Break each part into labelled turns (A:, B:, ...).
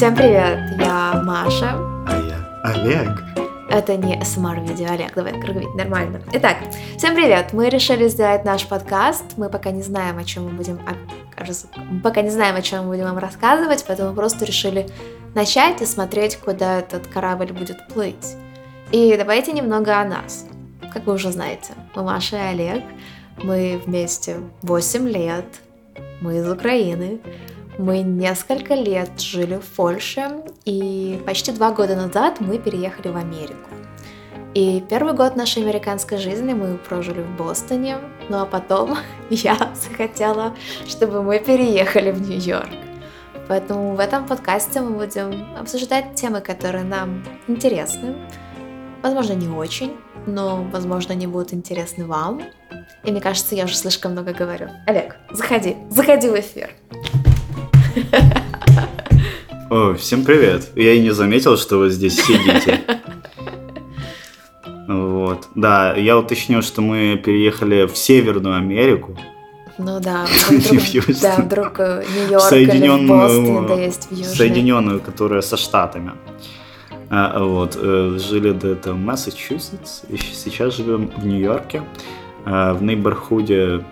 A: Всем привет, я Маша.
B: А я Олег.
A: Это не СМР-видео, Олег, давай круговить, нормально. Итак, всем привет, мы решили сделать наш подкаст, мы пока не знаем, о чем мы будем, кажется, пока не знаем, о чем мы будем вам рассказывать, поэтому просто решили начать и смотреть, куда этот корабль будет плыть. И давайте немного о нас. Как вы уже знаете, мы Маша и Олег, мы вместе 8 лет, мы из Украины, мы несколько лет жили в Польше, и почти два года назад мы переехали в Америку. И первый год нашей американской жизни мы прожили в Бостоне, ну а потом я захотела, чтобы мы переехали в Нью-Йорк. Поэтому в этом подкасте мы будем обсуждать темы, которые нам интересны. Возможно, не очень, но, возможно, они будут интересны вам. И мне кажется, я уже слишком много говорю. Олег, заходи, заходи в эфир.
B: О, всем привет. Я и не заметил, что вы здесь сидите. Вот. Да, я уточню, что мы переехали в Северную Америку.
A: Ну да, вдруг, да, вдруг э, Нью-Йорк Соединенную, или Бостон, да есть в Южной.
B: Соединенную, которая со Штатами. А, вот, э, жили до этого в Массачусетс, сейчас живем в Нью-Йорке, а, в нейборхуде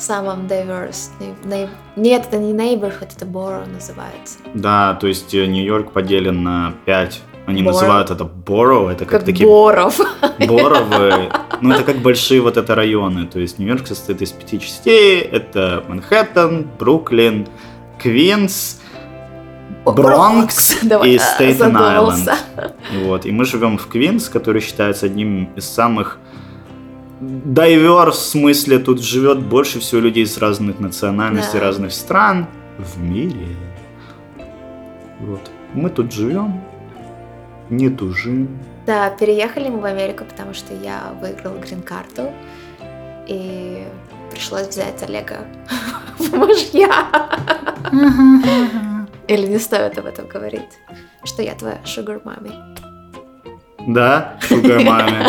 A: самом diverse. Нет, это не neighborhood, это borough называется.
B: Да, то есть э, Нью-Йорк поделен на пять они Borough. называют это borough, это как,
A: как
B: такие...
A: Боров.
B: Боровы. Ну, это как большие вот это районы. То есть Нью-Йорк состоит из пяти частей. Это Манхэттен, Бруклин, Квинс, Бронкс и Стейтен-Айленд. Вот. И мы живем в Квинс, который считается одним из самых дайвер в смысле тут живет больше всего людей с разных национальностей, да. разных стран в мире. Вот. Мы тут живем, не тужим.
A: Да, переехали мы в Америку, потому что я выиграла грин-карту. И пришлось взять Олега в мужья. Или не стоит об этом говорить, что я твоя шугар мами.
B: Да, шугар мами.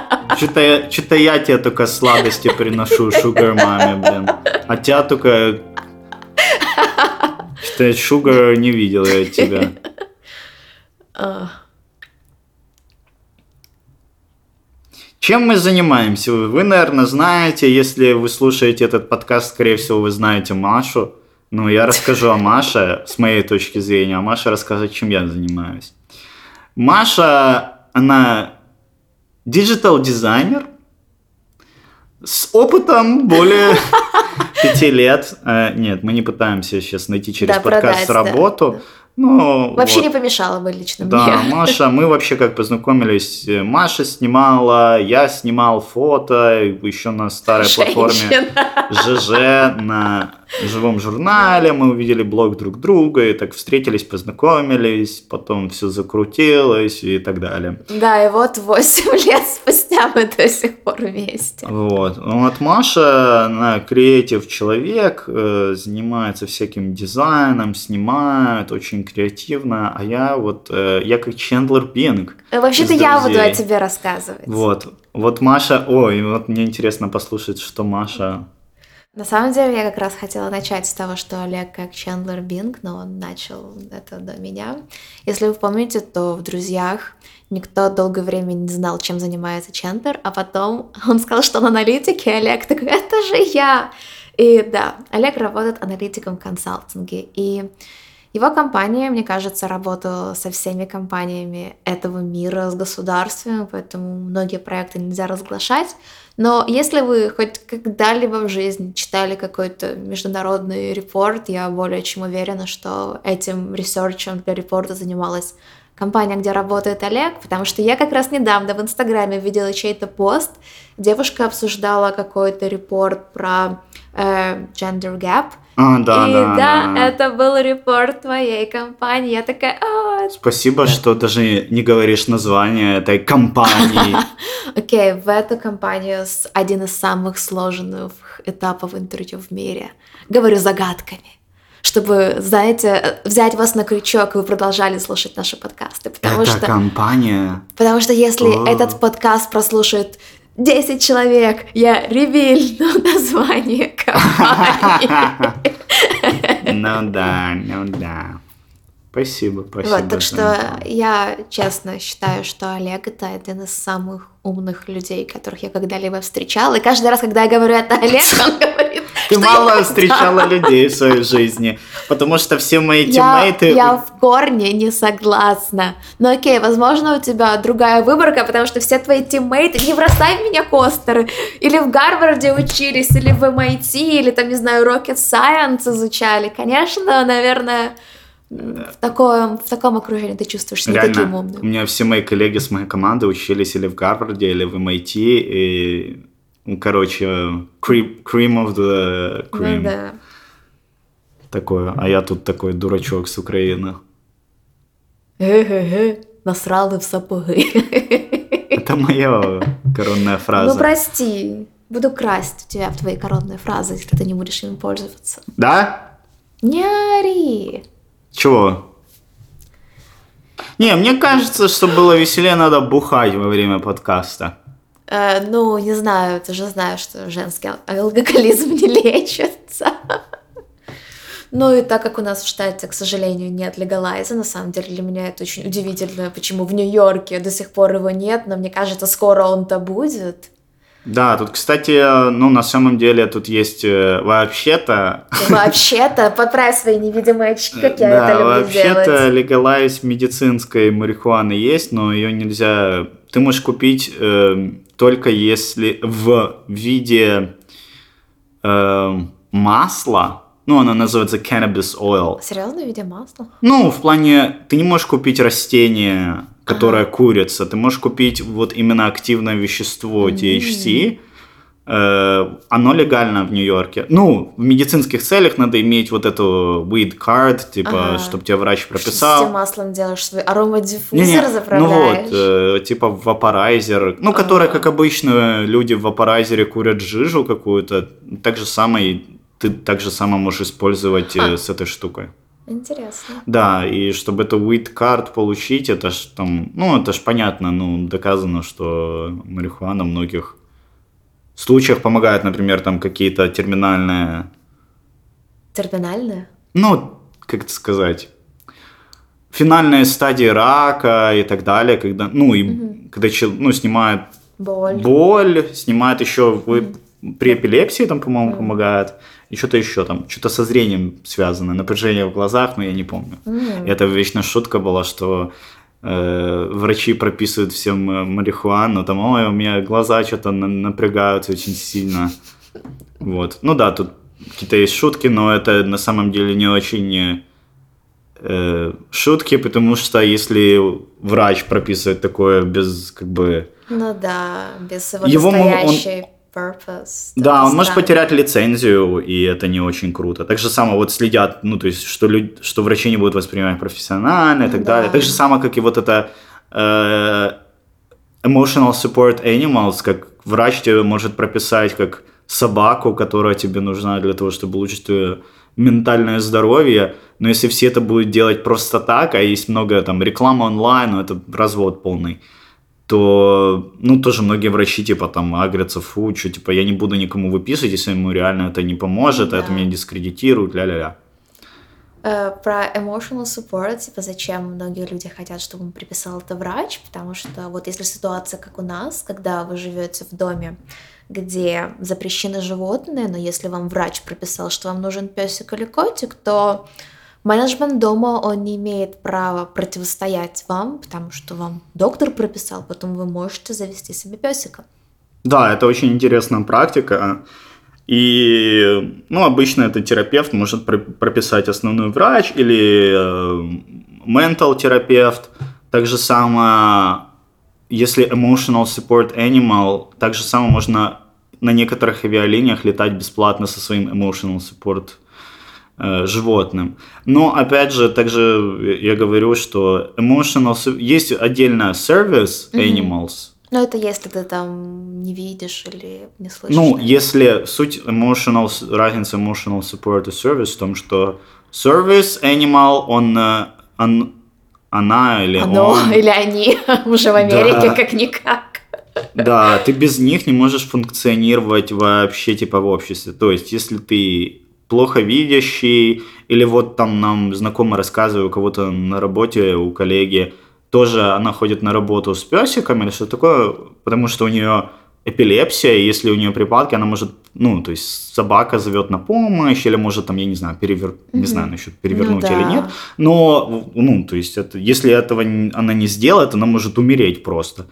B: Что-то, что-то я тебе только сладости приношу, шугар маме, блин. А тебя только... Что-то шугар не видел я от тебя. Чем мы занимаемся? Вы, наверное, знаете, если вы слушаете этот подкаст, скорее всего, вы знаете Машу. Ну, я расскажу о Маше с моей точки зрения, а Маша расскажет, чем я занимаюсь. Маша, она digital-дизайнер с опытом более пяти лет. Э, нет, мы не пытаемся сейчас найти через да, подкаст продать, работу. Да. Ну,
A: вообще вот. не помешало бы лично
B: да, мне. Маша, мы вообще как познакомились. Маша снимала, я снимал фото еще на старой Женщина. платформе ЖЖ на живом журнале. Мы увидели блог друг друга и так встретились, познакомились, потом все закрутилось и так далее.
A: Да, и вот 8 лет спустя мы до сих пор вместе.
B: Вот. Вот Маша, она креатив человек, э, занимается всяким дизайном, снимает, очень креативно, а я вот, э, я как Чендлер Бинг.
A: Э, вообще-то я буду о тебе рассказывать.
B: Вот, вот Маша, ой, вот мне интересно послушать, что Маша...
A: На самом деле, я как раз хотела начать с того, что Олег как Чендлер Бинг, но он начал это до меня. Если вы помните, то в «Друзьях» никто долгое время не знал, чем занимается Чендлер, а потом он сказал, что он аналитик, и Олег такой, это же я! И да, Олег работает аналитиком в консалтинге, и его компания, мне кажется, работала со всеми компаниями этого мира, с государствами, поэтому многие проекты нельзя разглашать. Но если вы хоть когда-либо в жизни читали какой-то международный репорт, я более чем уверена, что этим ресерчем для репорта занималась компания, где работает Олег, потому что я как раз недавно в Инстаграме видела чей-то пост, девушка обсуждала какой-то репорт про э, gender gap,
B: а, да,
A: и
B: да,
A: да, да, это был репорт твоей компании. Я такая, а,
B: Спасибо, что даже не говоришь название этой компании.
A: Окей, okay, в эту компанию один из самых сложных этапов интервью в мире. Говорю загадками чтобы, знаете, взять вас на крючок, и вы продолжали слушать наши подкасты.
B: Потому Это что, компания.
A: Потому что если О. этот подкаст прослушает 10 человек, я ревельну название компании.
B: Ну да, ну да. Спасибо, спасибо.
A: Вот, так что я честно считаю, что Олег это один из самых умных людей, которых я когда-либо встречала. И каждый раз, когда я говорю это Олег, он говорит,
B: Ты мало встречала людей в своей жизни, потому что все мои тиммейты...
A: Я в корне не согласна. Но окей, возможно, у тебя другая выборка, потому что все твои тиммейты... Не бросай меня, Костеры! Или в Гарварде учились, или в MIT, или там, не знаю, Rocket Science изучали. Конечно, наверное в таком, в таком окружении ты чувствуешь себя Реально, таким умным.
B: У меня все мои коллеги с моей команды учились или в Гарварде, или в MIT, и, ну, короче, cream, cream of the cream. Ну, да. Такое, а я тут такой дурачок с Украины.
A: Ге-ге-ге, насрали в сапоги.
B: Это моя коронная фраза.
A: Ну, прости, буду красть у тебя в твои коронные фразы, если ты не будешь ими пользоваться.
B: Да?
A: Не ори.
B: Чего? Не, мне кажется, что было веселее, надо бухать во время подкаста.
A: Э, ну, не знаю, ты же знаешь, что женский алкоголизм не лечится. Ну и так как у нас в штате, к сожалению, нет легалайза, на самом деле для меня это очень удивительно, почему в Нью-Йорке до сих пор его нет, но мне кажется, скоро он-то будет.
B: Да, тут, кстати, ну, на самом деле, тут есть э, вообще-то...
A: Вообще-то, подправь свои невидимые очки, как я
B: да,
A: это люблю
B: вообще-то легалайз медицинской марихуаны есть, но ее нельзя... Ты можешь купить э, только если в виде э, масла, ну, она называется cannabis oil.
A: Серьезно, в виде масла?
B: Ну, в плане, ты не можешь купить растение которая курится. Ты можешь купить вот именно активное вещество THC. Э, оно легально в Нью-Йорке. Ну, в медицинских целях надо иметь вот эту weed card, типа, ага. чтобы тебе врач прописал.
A: Что ты маслом делаешь свой аромадиффузер заправляешь?
B: Ну вот, э, типа вапорайзер, ну, ага. который, как обычно, люди в вапорайзере курят жижу какую-то, так же самое ты так же само можешь использовать а. с этой штукой.
A: Интересно.
B: Да, и чтобы эту weed card получить, это ж там, ну, это ж понятно, ну, доказано, что марихуана в многих случаях помогает, например, там какие-то терминальные...
A: Терминальные?
B: Ну, как это сказать? Финальные стадии рака и так далее, когда, ну, и угу. когда ну, снимает
A: боль,
B: боль снимает еще угу. при эпилепсии, там, по-моему, угу. помогает и что-то еще там, что-то со зрением связано, напряжение в глазах, но я не помню. Mm. это вечно шутка была, что э, врачи прописывают всем э, марихуану, там, ой, у меня глаза что-то напрягаются очень сильно. Вот. Ну да, тут какие-то есть шутки, но это на самом деле не очень э, шутки, потому что если врач прописывает такое без как бы...
A: Ну да, без его, его настоящей... Он, purpose.
B: Да, он может потерять лицензию, и это не очень круто. Так же само вот следят, ну, то есть, что, люди, что врачи не будут воспринимать профессионально и так да. далее. Так же само, как и вот это э, emotional support animals, как врач тебе может прописать как собаку, которая тебе нужна для того, чтобы улучшить твое ментальное здоровье, но если все это будут делать просто так, а есть много там рекламы онлайн, ну, это развод полный то, ну, тоже многие врачи, типа, там, агрятся, фу, что, типа, я не буду никому выписывать, если ему реально это не поможет, да. это меня дискредитирует, ля-ля-ля.
A: Э, про emotional support, типа, зачем многие люди хотят, чтобы он приписал это врач, потому что вот если ситуация, как у нас, когда вы живете в доме, где запрещены животные, но если вам врач прописал, что вам нужен песик или котик, то Менеджмент дома, он не имеет права противостоять вам, потому что вам доктор прописал, потом вы можете завести себе песика.
B: Да, это очень интересная практика. И, ну, обычно это терапевт может прописать основной врач или ментал э, терапевт. Так же самое, если emotional support animal, так же самое можно на некоторых авиалиниях летать бесплатно со своим emotional support животным. Но, опять же, также я говорю, что emotional... Есть отдельно service animals,
A: но это если ты там не видишь или не слышишь.
B: Ну, если суть emotional, разница emotional support и service в том, что service animal, он, э, он она или
A: Оно,
B: он...
A: или они уже в Америке да. как-никак.
B: Да, ты без них не можешь функционировать вообще типа в обществе. То есть, если ты плохо видящий, или вот там нам знакомый рассказывает у кого-то на работе, у коллеги, тоже она ходит на работу с песиком или что такое, потому что у нее эпилепсия, и если у нее припадки, она может, ну, то есть собака зовет на помощь, или может там, я не знаю, перевер... mm-hmm. не знаю насчет перевернуть ну, да. или нет, но, ну, то есть это, если этого она не сделает, она может умереть просто,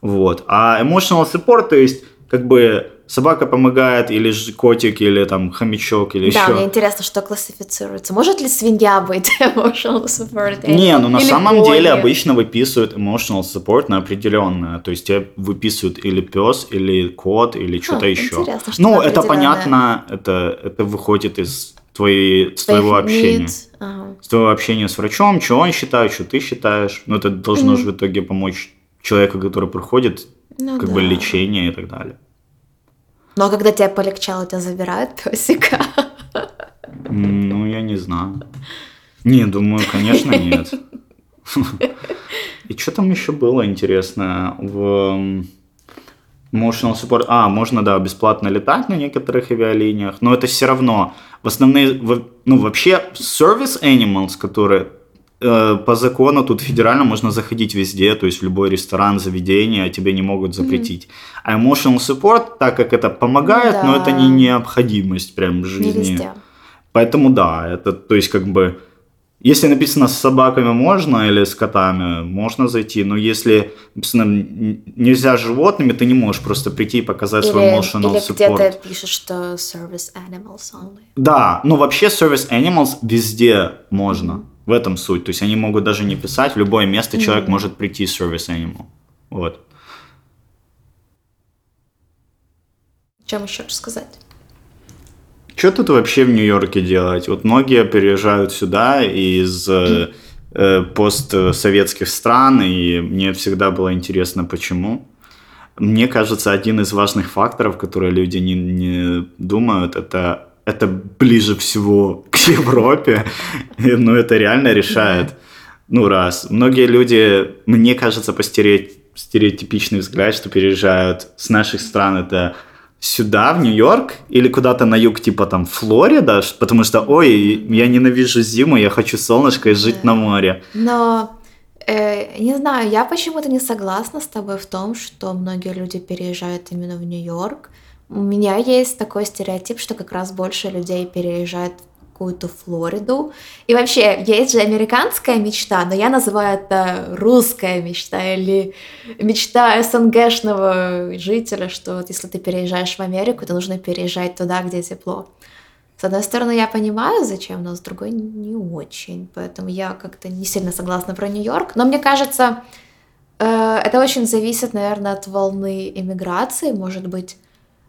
B: вот. А emotional support, то есть как бы собака помогает, или же котик, или там хомячок, или
A: да,
B: еще.
A: Да, мне интересно, что классифицируется. Может ли свинья быть emotional support?
B: Не, ну на самом кони? деле обычно выписывают emotional support на определенное. То есть тебе выписывают или пес, или кот, или что-то еще.
A: Интересно, что
B: ну, это понятно, это, это выходит из твоей, с твоего общения. Ага. С твоего общения с врачом, что он считает, что ты считаешь. Но ну, это должно mm-hmm. же в итоге помочь человеку, который проходит ну, как да. бы лечение и так далее.
A: Ну а когда тебе полегчало, тебя забирают песика?
B: Ну, я не знаю. Не, думаю, конечно, нет. И что там еще было интересное в Emotional Support? А, можно, да, бесплатно летать на некоторых авиалиниях, но это все равно. В основные, ну, вообще, service animals, которые по закону тут федерально можно заходить везде, то есть в любой ресторан, заведение, а тебе не могут запретить. Mm-hmm. А emotional support, так как это помогает, да. но это не необходимость прям в жизни. Не везде. Поэтому да, это, то есть как бы, если написано с собаками можно или с котами, можно зайти, но если написано нельзя с животными, ты не можешь просто прийти и показать или, свой emotional
A: или
B: support.
A: Или где-то пишешь, что service animals only.
B: Да, ну вообще service animals везде можно. Mm-hmm. В этом суть. То есть они могут даже не писать, в любое место mm-hmm. человек может прийти с Service Animal. Вот.
A: Чем еще рассказать?
B: Что тут вообще в Нью-Йорке делать? Вот многие переезжают сюда из э, э, постсоветских стран, и мне всегда было интересно, почему. Мне кажется, один из важных факторов, которые люди не, не думают, это это ближе всего к Европе, но ну, это реально решает. Ну, раз. Многие люди, мне кажется, по стереотипичный взгляд, что переезжают с наших стран, это сюда, в Нью-Йорк, или куда-то на юг, типа там Флорида, потому что, ой, я ненавижу зиму, я хочу солнышко и жить на море.
A: Но Э, не знаю, я почему-то не согласна с тобой в том, что многие люди переезжают именно в Нью-Йорк. У меня есть такой стереотип, что как раз больше людей переезжают в какую-то Флориду. И вообще, есть же американская мечта, но я называю это русская мечта или мечта СНГшного жителя, что вот если ты переезжаешь в Америку, то нужно переезжать туда, где тепло. С одной стороны, я понимаю, зачем, но с другой не очень. Поэтому я как-то не сильно согласна про Нью-Йорк. Но мне кажется, э, это очень зависит, наверное, от волны иммиграции. Может быть,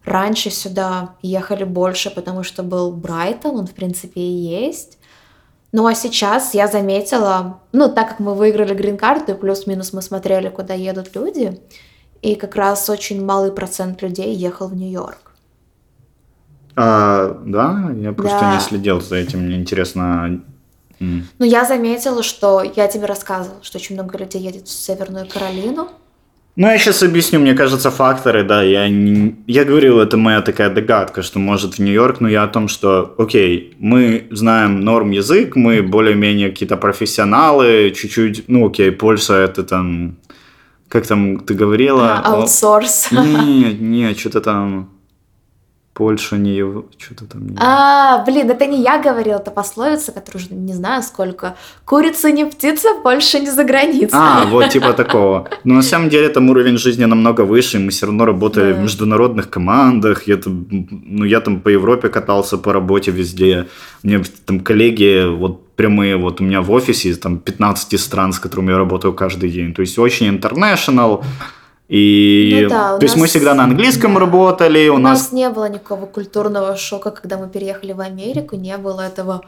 A: Раньше сюда ехали больше, потому что был Брайтон, он в принципе и есть. Ну а сейчас я заметила, ну так как мы выиграли грин-карту, и плюс-минус мы смотрели, куда едут люди, и как раз очень малый процент людей ехал в Нью-Йорк.
B: А, да, я просто да. не следил за этим, мне интересно.
A: Ну, я заметила, что я тебе рассказывала, что очень много людей едет в Северную Каролину.
B: Ну, я сейчас объясню, мне кажется, факторы, да, я, не, я говорил, это моя такая догадка, что может в Нью-Йорк, но я о том, что, окей, мы знаем норм язык, мы более-менее какие-то профессионалы, чуть-чуть, ну, окей, Польша это там, как там ты говорила?
A: Аутсорс.
B: Нет, нет, что-то там, Польша не его, что-то там. Не...
A: А, блин, это не я говорила, это пословица, которую уже не знаю сколько. Курица не птица, Польша не за границей.
B: А, вот типа такого. Но на самом деле там уровень жизни намного выше, мы все равно работали да. в международных командах. Я там, ну, я там по Европе катался по работе везде. Меня там коллеги, вот прямые, вот у меня в офисе там 15 стран, с которыми я работаю каждый день. То есть очень international. И ну, да, то есть мы всегда на английском да. работали.
A: У, у нас... нас не было никакого культурного шока, когда мы переехали в Америку, не было этого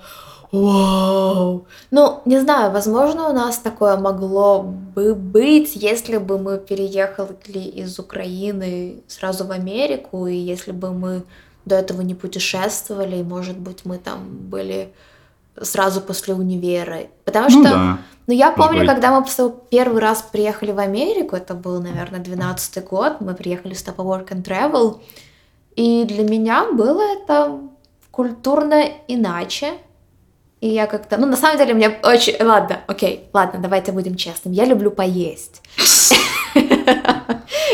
A: Вау! Ну, не знаю, возможно, у нас такое могло бы быть, если бы мы переехали из Украины сразу в Америку, и если бы мы до этого не путешествовали, и, может быть, мы там были сразу после универа. Потому ну, что, да. ну я помню, быть. когда мы первый раз приехали в Америку, это был, наверное, 12 год, мы приехали с Top Work and Travel, и для меня было это культурно иначе. И я как-то... Ну, на самом деле, мне очень... Ладно, окей, ладно, давайте будем честным. Я люблю поесть.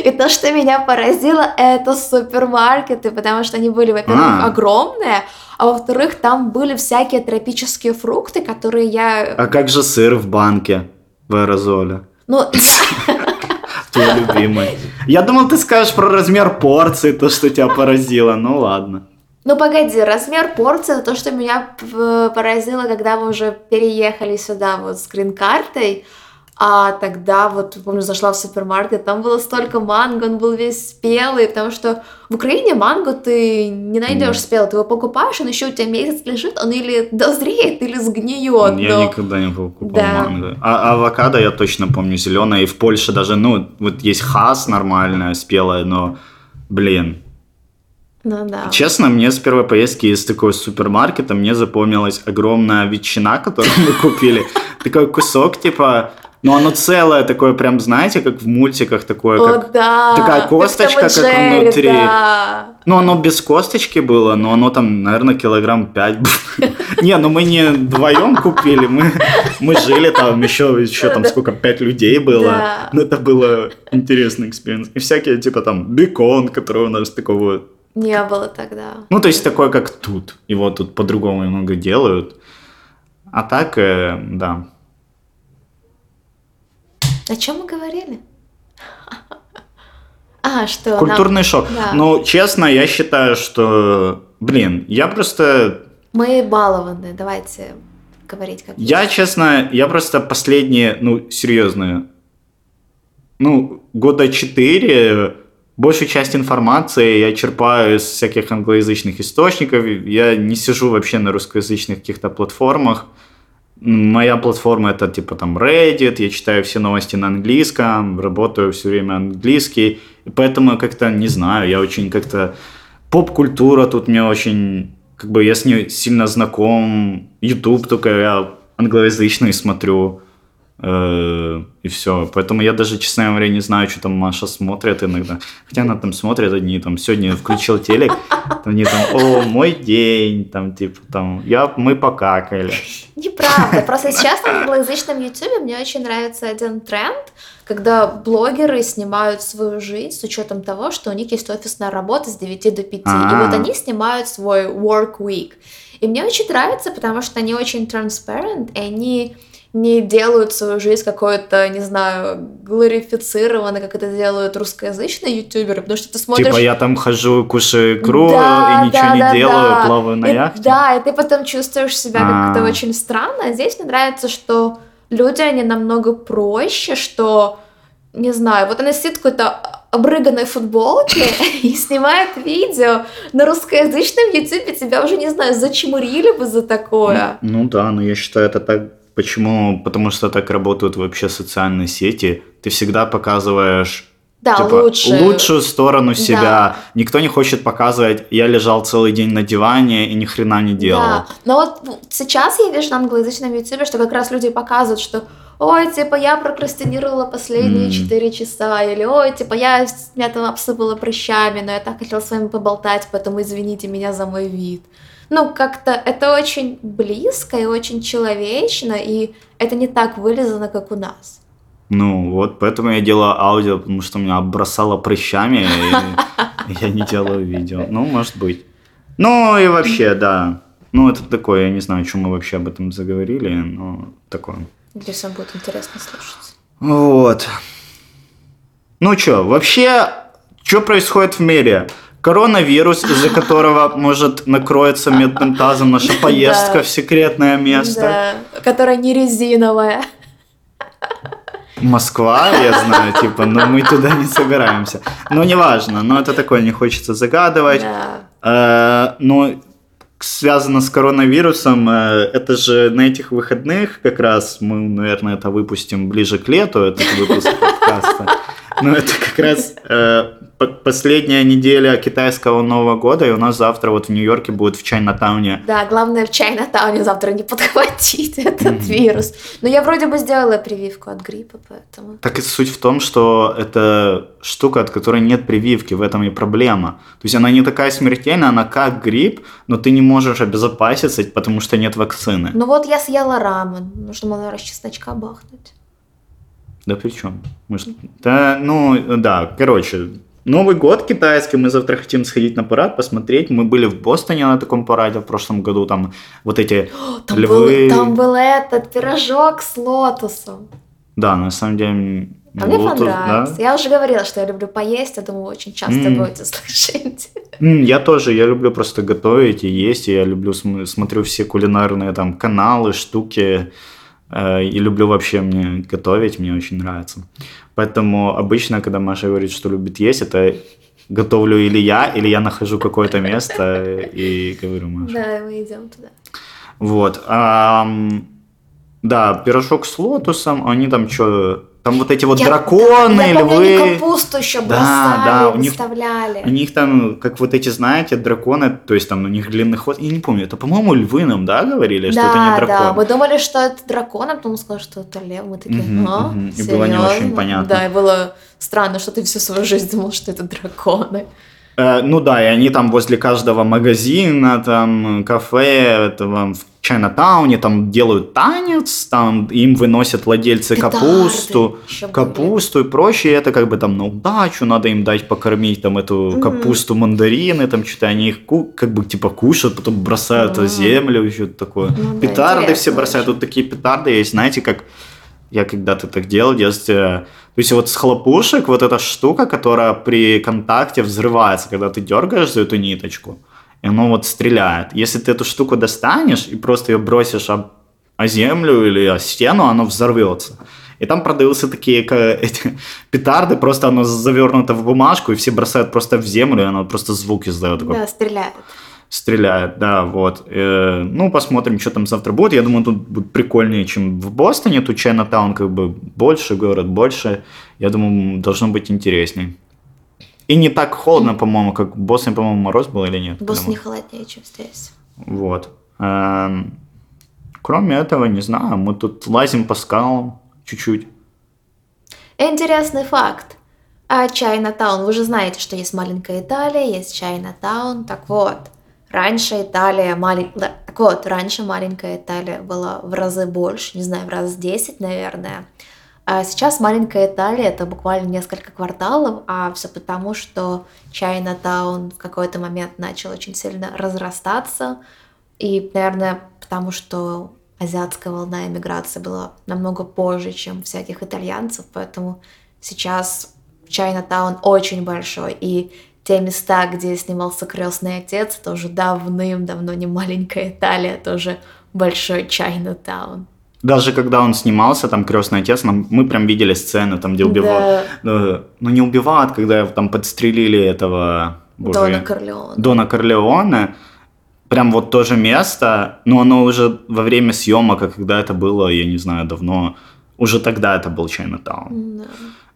A: И то, что меня поразило, это супермаркеты, потому что они были, во-первых, а. огромные, а во-вторых, там были всякие тропические фрукты, которые я...
B: А как же сыр в банке в аэрозоле?
A: Ну,
B: Твой любимый. Я думал, ты скажешь про размер порции, то, что тебя поразило. Ну ладно.
A: Ну погоди, размер порции, это то, что меня поразило, когда мы уже переехали сюда вот с грин-картой. А тогда вот, помню, зашла в супермаркет, там было столько манго, он был весь спелый, потому что в Украине манго ты не найдешь спелый, ты его покупаешь, он еще у тебя месяц лежит, он или дозреет, или сгниет.
B: Я но... никогда не покупал да. манго. А авокадо я точно помню зеленое, и в Польше даже, ну, вот есть хас нормальная, спелая, но, блин,
A: ну да.
B: Честно, мне с первой поездки из такого супермаркета мне запомнилась огромная ветчина, которую мы купили. Такой кусок, типа, но оно целое такое, прям, знаете, как в мультиках такое,
A: О,
B: как
A: да.
B: такая косточка, как,
A: Джерри,
B: внутри.
A: Да.
B: Ну, оно без косточки было, но оно там, наверное, килограмм пять было. Не, ну мы не вдвоем купили, мы, мы жили там еще, еще там сколько, пять людей было. Но это было интересный experience. И всякие, типа там, бекон, который у нас такого...
A: Не было тогда.
B: Ну, то есть такое, как тут. Его тут по-другому много делают. А так, э, да,
A: о чем мы говорили? А, что?
B: Культурный нам... шок. Да. Ну, честно, я считаю, что, блин, я просто...
A: Мы балованы, давайте говорить как
B: Я, есть. честно, я просто последние, ну, серьезно, ну, года четыре большую часть информации я черпаю из всяких англоязычных источников. Я не сижу вообще на русскоязычных каких-то платформах. Моя платформа это типа там Reddit, я читаю все новости на английском, работаю все время английский, поэтому как-то не знаю, я очень как-то поп-культура тут мне очень, как бы я с ней сильно знаком, YouTube только я англоязычный смотрю, и все. Поэтому я даже, честно говоря, не знаю, что там Маша смотрит иногда. Хотя она там смотрит одни, там, сегодня включил телек, там, они там, о, мой день, там, типа, там, я, мы покакали.
A: Неправда, просто сейчас на англоязычном ютубе мне очень нравится один тренд, когда блогеры снимают свою жизнь с учетом того, что у них есть офисная работа с 9 до 5, А-а-а. и вот они снимают свой work week. И мне очень нравится, потому что они очень transparent, и они не делают свою жизнь какой-то, не знаю, глорифицированной, как это делают русскоязычные ютуберы, потому что ты смотришь...
B: Типа я там хожу, кушаю икру да, и ничего да, не да, делаю, да. плаваю на и, яхте.
A: Да, и ты потом чувствуешь себя как-то а. очень странно. А здесь мне нравится, что люди, они намного проще, что, не знаю, вот она сидит в какой-то обрыганной футболке и снимает видео на русскоязычном ютубе, тебя уже, не знаю, зачмурили бы за такое.
B: Ну, ну да, но я считаю, это так Почему? Потому что так работают вообще социальные сети. Ты всегда показываешь
A: да, типа, лучше.
B: лучшую сторону себя. Да. Никто не хочет показывать, я лежал целый день на диване и ни хрена не делал. Да,
A: но вот сейчас я вижу на англоязычном ютубе, что как раз люди показывают, что ой, типа, я прокрастинировала последние mm. часа, или ой, типа, я меня там обсыпала прыщами, но я так хотела с вами поболтать, поэтому извините меня за мой вид ну, как-то это очень близко и очень человечно, и это не так вылезано, как у нас.
B: Ну, вот поэтому я делаю аудио, потому что меня обросало прыщами, и я не делаю видео. Ну, может быть. Ну, и вообще, да. Ну, это такое, я не знаю, чем мы вообще об этом заговорили, но такое.
A: Вам будет интересно слушать.
B: Вот. Ну что, вообще, что происходит в мире? Коронавирус, из-за которого может накроется медным тазом наша поездка в секретное место.
A: Да, которая не резиновая.
B: Москва, я знаю, типа, но мы туда не собираемся. Но неважно, но это такое, не хочется загадывать. Э, но связано с коронавирусом, э, это же на этих выходных как раз мы, наверное, это выпустим ближе к лету, этот выпуск подкаста. Но это как раз э, последняя неделя китайского Нового года, и у нас завтра вот в Нью-Йорке будет в Чайнатауне.
A: Да, главное в Чайнатауне завтра не подхватить этот mm-hmm. вирус. Но я вроде бы сделала прививку от гриппа, поэтому...
B: Так и суть в том, что это штука, от которой нет прививки, в этом и проблема. То есть она не такая смертельная, она как грипп, но ты не можешь обезопаситься, потому что нет вакцины.
A: Ну вот я съела рамен, нужно было раз чесночка бахнуть.
B: Да при чем? Может, да, ну, да, короче, Новый год китайский, мы завтра хотим сходить на парад, посмотреть. Мы были в Бостоне на таком параде в прошлом году, там вот эти
A: там львы. Был, там был этот пирожок с лотосом.
B: Да, на самом деле...
A: А мне понравилось. Да? Я уже говорила, что я люблю поесть, я думаю, очень часто mm. будете слышать.
B: Mm, я тоже, я люблю просто готовить и есть, и я люблю, смотрю все кулинарные там каналы, штуки, и люблю вообще мне готовить, мне очень нравится. Поэтому обычно, когда Маша говорит, что любит есть, это готовлю или я, или я нахожу какое-то место и говорю Маша.
A: Да, мы идем туда.
B: Вот. А, да, пирожок с лотосом, они там что, там вот эти вот я, драконы, да, я
A: помню, львы. Они капусту еще бросали, да, да, у них,
B: У них там, как вот эти, знаете, драконы, то есть там у них длинный хвост. Я не помню, это, по-моему, львы нам, да, говорили, да, что это не дракон. Да,
A: мы думали, что это дракон, а потом сказали, что это лев. Мы такие, угу, а, угу.
B: И было не очень понятно.
A: Да, и было странно, что ты всю свою жизнь думал, что это драконы.
B: Э, ну да, и они там возле каждого магазина, там, кафе, этого в Чайнатауне, там делают танец, там им выносят владельцы Петарды, капусту, капусту и прочее, это как бы там на удачу, надо им дать покормить там эту mm-hmm. капусту, мандарины, там что-то они их как бы типа кушают, потом бросают mm-hmm. на землю, что-то такое. Ну, петарды да, все бросают, очень. тут такие петарды есть, знаете, как я когда-то так делал в детстве. То есть вот с хлопушек вот эта штука, которая при контакте взрывается, когда ты дергаешь за эту ниточку, и оно вот стреляет. Если ты эту штуку достанешь и просто ее бросишь об, о землю или о стену, оно взорвется. И там продаются такие эти петарды, просто оно завернуто в бумажку, и все бросают просто в землю, и оно просто звук издает.
A: Такой... Да, стреляет.
B: Стреляет, да, вот. Э, ну, посмотрим, что там завтра будет. Я думаю, тут будет прикольнее, чем в Бостоне. Тут Чайнатаун как бы больше, город больше. Я думаю, должно быть интереснее. И не так холодно, по-моему, как в Бостоне, по-моему, мороз был или нет?
A: В Бостоне холоднее, чем здесь.
B: Вот. Эм, кроме этого, не знаю, мы тут лазим по скалам чуть-чуть.
A: Интересный факт. А Чайнатаун, вы же знаете, что есть маленькая Италия, есть Чайнатаун. Так вот, Раньше Италия маленькая... Так вот, раньше маленькая Италия была в разы больше, не знаю, в раз 10, наверное. А сейчас маленькая Италия это буквально несколько кварталов, а все потому, что Чайнатаун в какой-то момент начал очень сильно разрастаться. И, наверное, потому что азиатская волна эмиграции была намного позже, чем всяких итальянцев, поэтому сейчас Чайнатаун очень большой, и те места, где снимался крестный отец, тоже давным-давно не маленькая Италия, тоже большой Чайнатаун.
B: Даже когда он снимался, там крестный отец, нам, мы прям видели сцену, там, где убивают. Да. Ну, ну, не убивают, когда там подстрелили этого
A: боже, Дона Корлеона.
B: Дона Корлеона. Прям вот то же место, но оно уже во время съемок, когда это было, я не знаю, давно, уже тогда это был Чайнатаун. Да.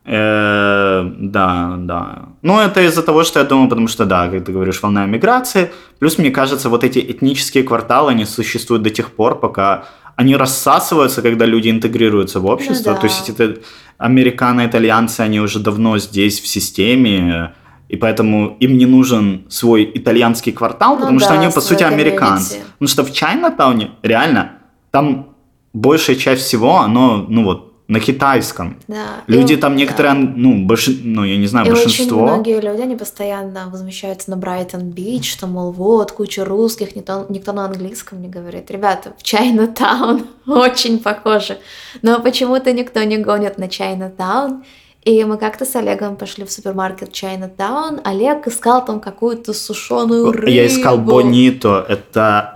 B: Э, да, да. Ну, это из-за того, что я думаю, потому что, да, как ты говоришь, волна миграции. Плюс, мне кажется, вот эти этнические кварталы, они существуют до тех пор, пока они рассасываются, когда люди интегрируются в общество. Ну, да. То есть это американо-итальянцы, они уже давно здесь в системе, и поэтому им не нужен свой итальянский квартал, ну, потому да, что они, по сути, американцы. Потому что в Чайнатауне, реально, там большая часть всего, оно, ну вот, на китайском.
A: Да.
B: Люди и, там некоторые, да. ну, больш... ну, я не знаю,
A: и
B: большинство.
A: очень многие люди, они постоянно возмущаются на Брайтон-Бич, что, мол, вот, куча русских, никто, никто на английском не говорит. Ребята, в Чайна-таун очень похоже. Но почему-то никто не гонит на Чайна-таун. И мы как-то с Олегом пошли в супермаркет Чайна-таун. Олег искал там какую-то сушеную рыбу.
B: Я искал бонито. Это,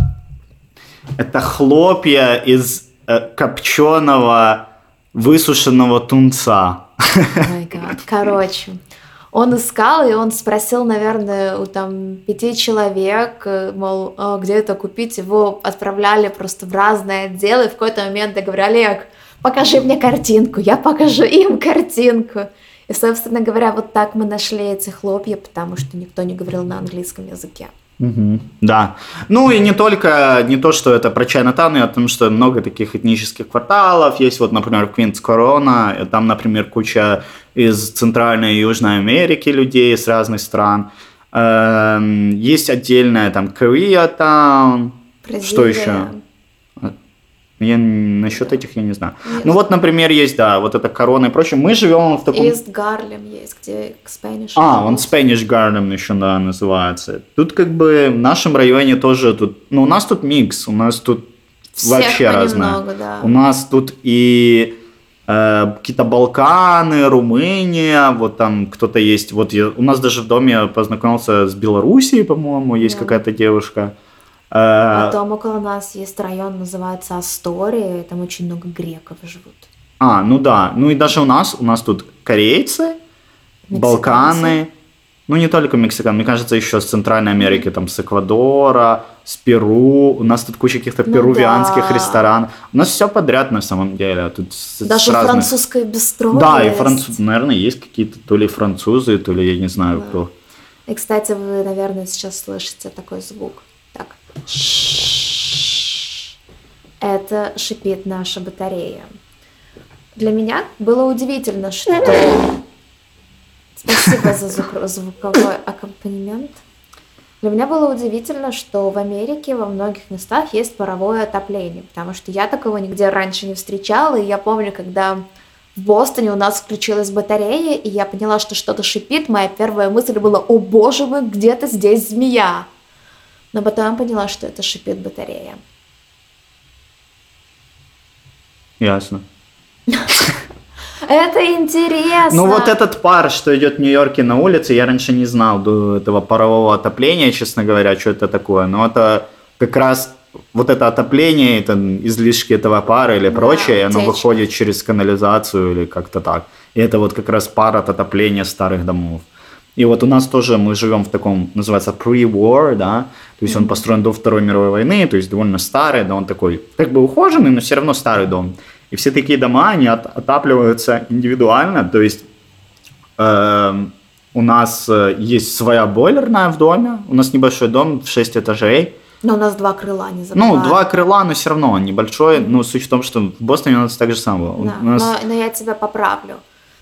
B: это хлопья из э, копченого высушенного тунца.
A: Oh Короче, он искал, и он спросил, наверное, у там пяти человек, э, мол, «А где это купить. Его отправляли просто в разные отделы. В какой-то момент я говорю, Олег, покажи мне картинку. Я покажу им картинку. И, собственно говоря, вот так мы нашли эти хлопья, потому что никто не говорил на английском языке.
B: Угу. Да. Ну и не только, не то, что это про Чайнатаун, а том, что много таких этнических кварталов. Есть вот, например, Квинс Корона, там, например, куча из Центральной и Южной Америки людей с разных стран. Эм, есть отдельная там Кореатаун. Что еще? Я насчет этих я не знаю. Нет. Ну вот, например, есть, да, вот это корона и прочее. Мы живем в таком...
A: East Гарлем есть, где Spanish.
B: А, он Spanish Гарлем еще, да, называется. Тут как бы в нашем районе тоже тут... Ну, у нас тут микс, у нас тут Всех вообще разное. Да. У нас тут и э, какие-то Балканы, Румыния, вот там кто-то есть. Вот я, у нас даже в доме познакомился с Белоруссией, по-моему, есть да. какая-то девушка.
A: А Потом около нас есть район, называется Астория, там очень много греков живут.
B: А, ну да. Ну и даже у нас, у нас тут корейцы, Мексиканцы. Балканы, ну не только мексикан, мне кажется, еще с Центральной Америки, там с Эквадора, с Перу, у нас тут куча каких-то ну, перувианских да. ресторанов. У нас все подряд на самом деле. Тут
A: Даже разных... французское бистро
B: Да, есть. и француз, наверное, есть какие-то то ли французы, то ли я не знаю да. кто.
A: И, кстати, вы, наверное, сейчас слышите такой звук. Это шипит наша батарея. Для меня было удивительно, что... Спасибо за звук, звуковой аккомпанемент. Для меня было удивительно, что в Америке во многих местах есть паровое отопление, потому что я такого нигде раньше не встречала, и я помню, когда в Бостоне у нас включилась батарея, и я поняла, что что-то шипит, моя первая мысль была, о боже мой, где-то здесь змея. Но потом я поняла, что это шипит батарея.
B: Ясно.
A: Это интересно.
B: Ну вот этот пар, что идет в Нью-Йорке на улице, я раньше не знал до этого парового отопления, честно говоря, что это такое. Но это как раз вот это отопление, это излишки этого пара или прочее, да, оно выходит через канализацию или как-то так. И это вот как раз пар от отопления старых домов. И вот у нас тоже мы живем в таком, называется pre-war, да, то есть mm-hmm. он построен до Второй мировой войны, то есть довольно старый, да, он такой как бы ухоженный, но все равно старый дом. И все такие дома, они от, отапливаются индивидуально, то есть э, у нас э, есть своя бойлерная в доме, у нас небольшой дом в 6 этажей.
A: Но у нас два крыла, не
B: забывай. Ну, два крыла, но все равно он небольшой. Ну, суть в том, что в Бостоне у нас так же самое.
A: Да,
B: нас...
A: но, но я тебя поправлю.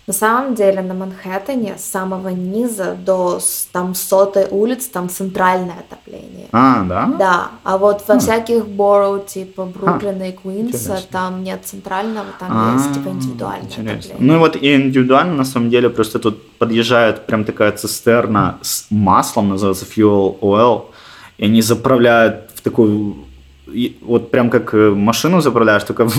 A: На самом деле на Манхэттене с самого низа до там сотой улиц там центральное отопление.
B: А, да?
A: Да. А вот во а. всяких Бороу, типа Бруклина а, и Куинса, интересно. там нет центрального, там а, есть типа индивидуальное интересно. отопление.
B: Ну и вот и индивидуально на самом деле просто тут подъезжает прям такая цистерна с маслом, называется fuel oil, и они заправляют в такую и вот прям как э, машину заправляешь, только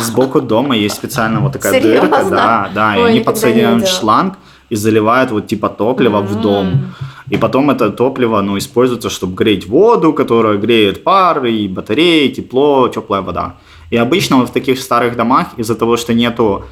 B: сбоку дома есть специально вот такая Серьезно? дырка, да, да, Ой, и они подсоединяют шланг и заливают вот типа топливо mm-hmm. в дом. И потом это топливо, ну, используется, чтобы греть воду, которая греет пар, и батареи, тепло, теплая вода. И обычно вот в таких старых домах из-за того, что нету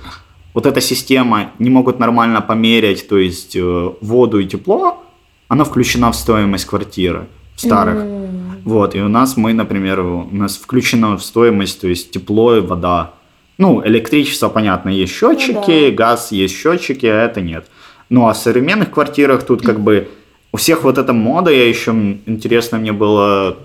B: вот эта система, не могут нормально померять, то есть э, воду и тепло, она включена в стоимость квартиры старых. Mm-hmm. Вот, и у нас мы, например, у нас включена в стоимость, то есть тепло и вода. Ну, электричество, понятно, есть счетчики, ну, да. газ есть счетчики, а это нет. Ну, а в современных квартирах тут как бы у всех вот эта мода, я еще, интересно мне было,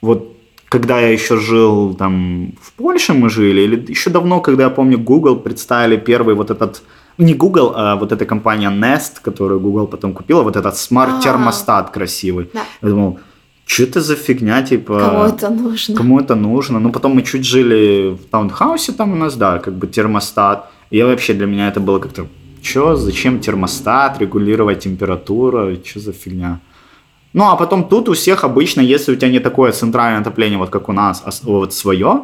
B: вот когда я еще жил там в Польше мы жили, или еще давно, когда я помню, Google представили первый вот этот, не Google, а вот эта компания Nest, которую Google потом купила, вот этот смарт-термостат красивый. Да. Я думал, что это за фигня, типа...
A: Кому это нужно?
B: Кому это нужно? Ну, потом мы чуть жили в таунхаусе, там у нас, да, как бы термостат. И я вообще, для меня это было как-то, что, зачем термостат, регулировать температуру, что за фигня? Ну, а потом тут у всех обычно, если у тебя не такое центральное отопление, вот как у нас, а вот свое,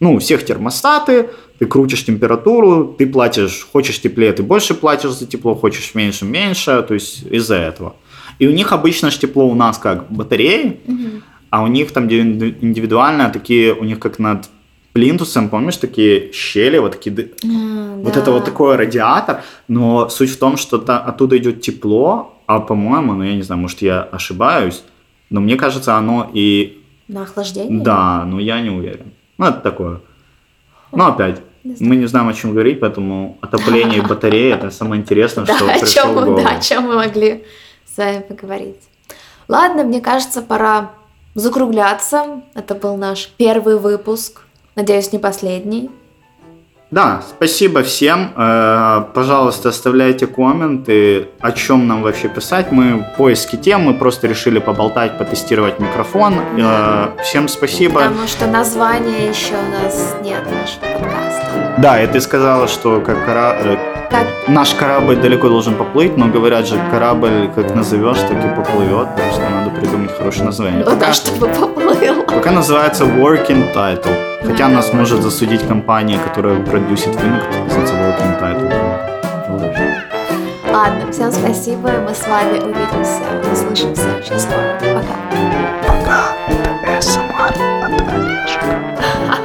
B: ну, у всех термостаты, ты крутишь температуру, ты платишь, хочешь теплее, ты больше платишь за тепло, хочешь меньше, меньше, то есть из-за этого. И у них обычно же тепло у нас как батареи, угу. а у них там индивидуально такие, у них как над плинтусом, помнишь, такие щели, вот такие, а, вот да. это вот такой радиатор, но суть в том, что та, оттуда идет тепло, а по-моему, ну я не знаю, может я ошибаюсь, но мне кажется, оно и...
A: На охлаждение?
B: Да, но я не уверен. Ну это такое. Ну опять, Мы не знаем, о чем говорить, поэтому отопление батареи это самое интересное, что пришло в голову.
A: Да, о чем мы могли вами поговорить. Ладно, мне кажется, пора закругляться. Это был наш первый выпуск. Надеюсь, не последний.
B: Да, спасибо всем. Э, Пожалуйста, оставляйте комменты, о чем нам вообще писать. Мы в поиске тем, мы просто решили поболтать, потестировать микрофон. Э, Всем спасибо.
A: Потому что названия еще у нас нет нашего подкаста.
B: Да, и ты сказала, что как кора- э,
A: Как
B: наш корабль далеко должен поплыть, но говорят же, корабль как назовешь, так и поплывет, так что надо придумать хорошее название.
A: ну
B: Пока,
A: да, чтобы поплыл.
B: пока называется Working Title. Хотя нас может засудить компания, которая продюсит фильм, который называется Working Title.
A: Ладно, всем спасибо. Мы с вами увидимся, услышимся очень скоро. Пока.
B: Пока. СМР от Олежка.